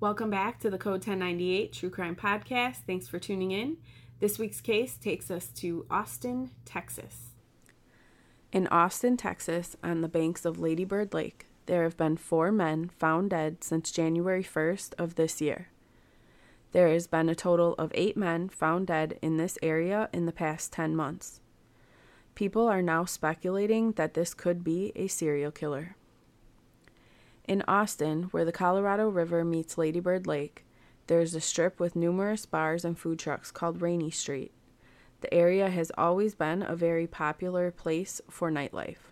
Welcome back to the Code 1098 True Crime Podcast. Thanks for tuning in. This week's case takes us to Austin, Texas. In Austin, Texas, on the banks of Ladybird Lake, there have been four men found dead since January 1st of this year. There has been a total of eight men found dead in this area in the past 10 months. People are now speculating that this could be a serial killer. In Austin, where the Colorado River meets Ladybird Lake, there is a strip with numerous bars and food trucks called Rainey Street. The area has always been a very popular place for nightlife.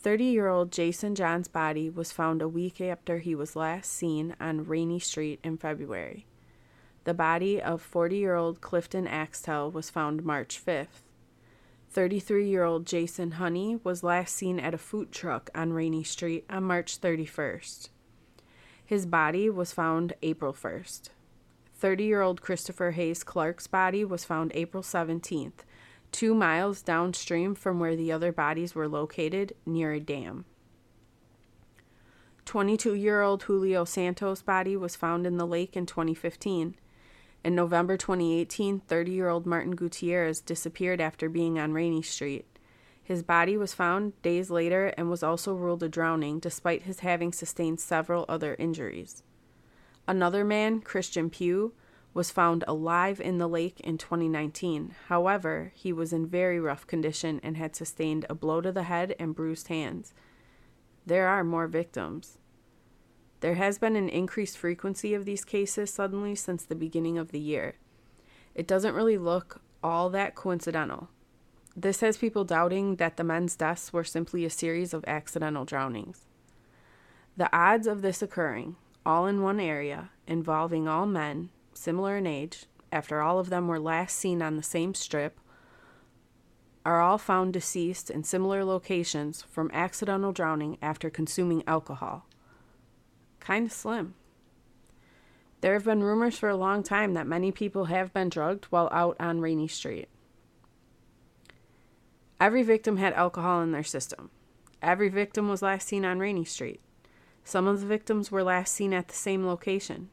30 year old Jason John's body was found a week after he was last seen on Rainey Street in February. The body of 40 year old Clifton Axtell was found March 5th. 33 year old Jason Honey was last seen at a food truck on Rainey Street on March 31st. His body was found April 1st. 30 year old Christopher Hayes Clark's body was found April 17th, two miles downstream from where the other bodies were located near a dam. 22 year old Julio Santos' body was found in the lake in 2015. In November 2018, 30 year old Martin Gutierrez disappeared after being on Rainey Street. His body was found days later and was also ruled a drowning, despite his having sustained several other injuries. Another man, Christian Pugh, was found alive in the lake in 2019. However, he was in very rough condition and had sustained a blow to the head and bruised hands. There are more victims. There has been an increased frequency of these cases suddenly since the beginning of the year. It doesn't really look all that coincidental. This has people doubting that the men's deaths were simply a series of accidental drownings. The odds of this occurring, all in one area, involving all men, similar in age, after all of them were last seen on the same strip, are all found deceased in similar locations from accidental drowning after consuming alcohol kind of slim. There have been rumors for a long time that many people have been drugged while out on Rainey Street. Every victim had alcohol in their system. Every victim was last seen on Rainey Street. Some of the victims were last seen at the same location.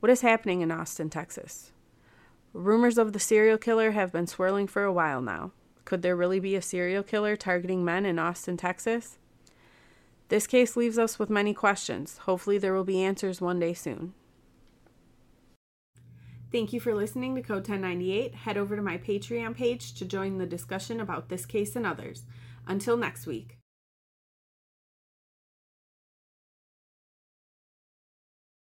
What is happening in Austin, Texas? Rumors of the serial killer have been swirling for a while now. Could there really be a serial killer targeting men in Austin, Texas? This case leaves us with many questions. Hopefully, there will be answers one day soon. Thank you for listening to Code 1098. Head over to my Patreon page to join the discussion about this case and others. Until next week.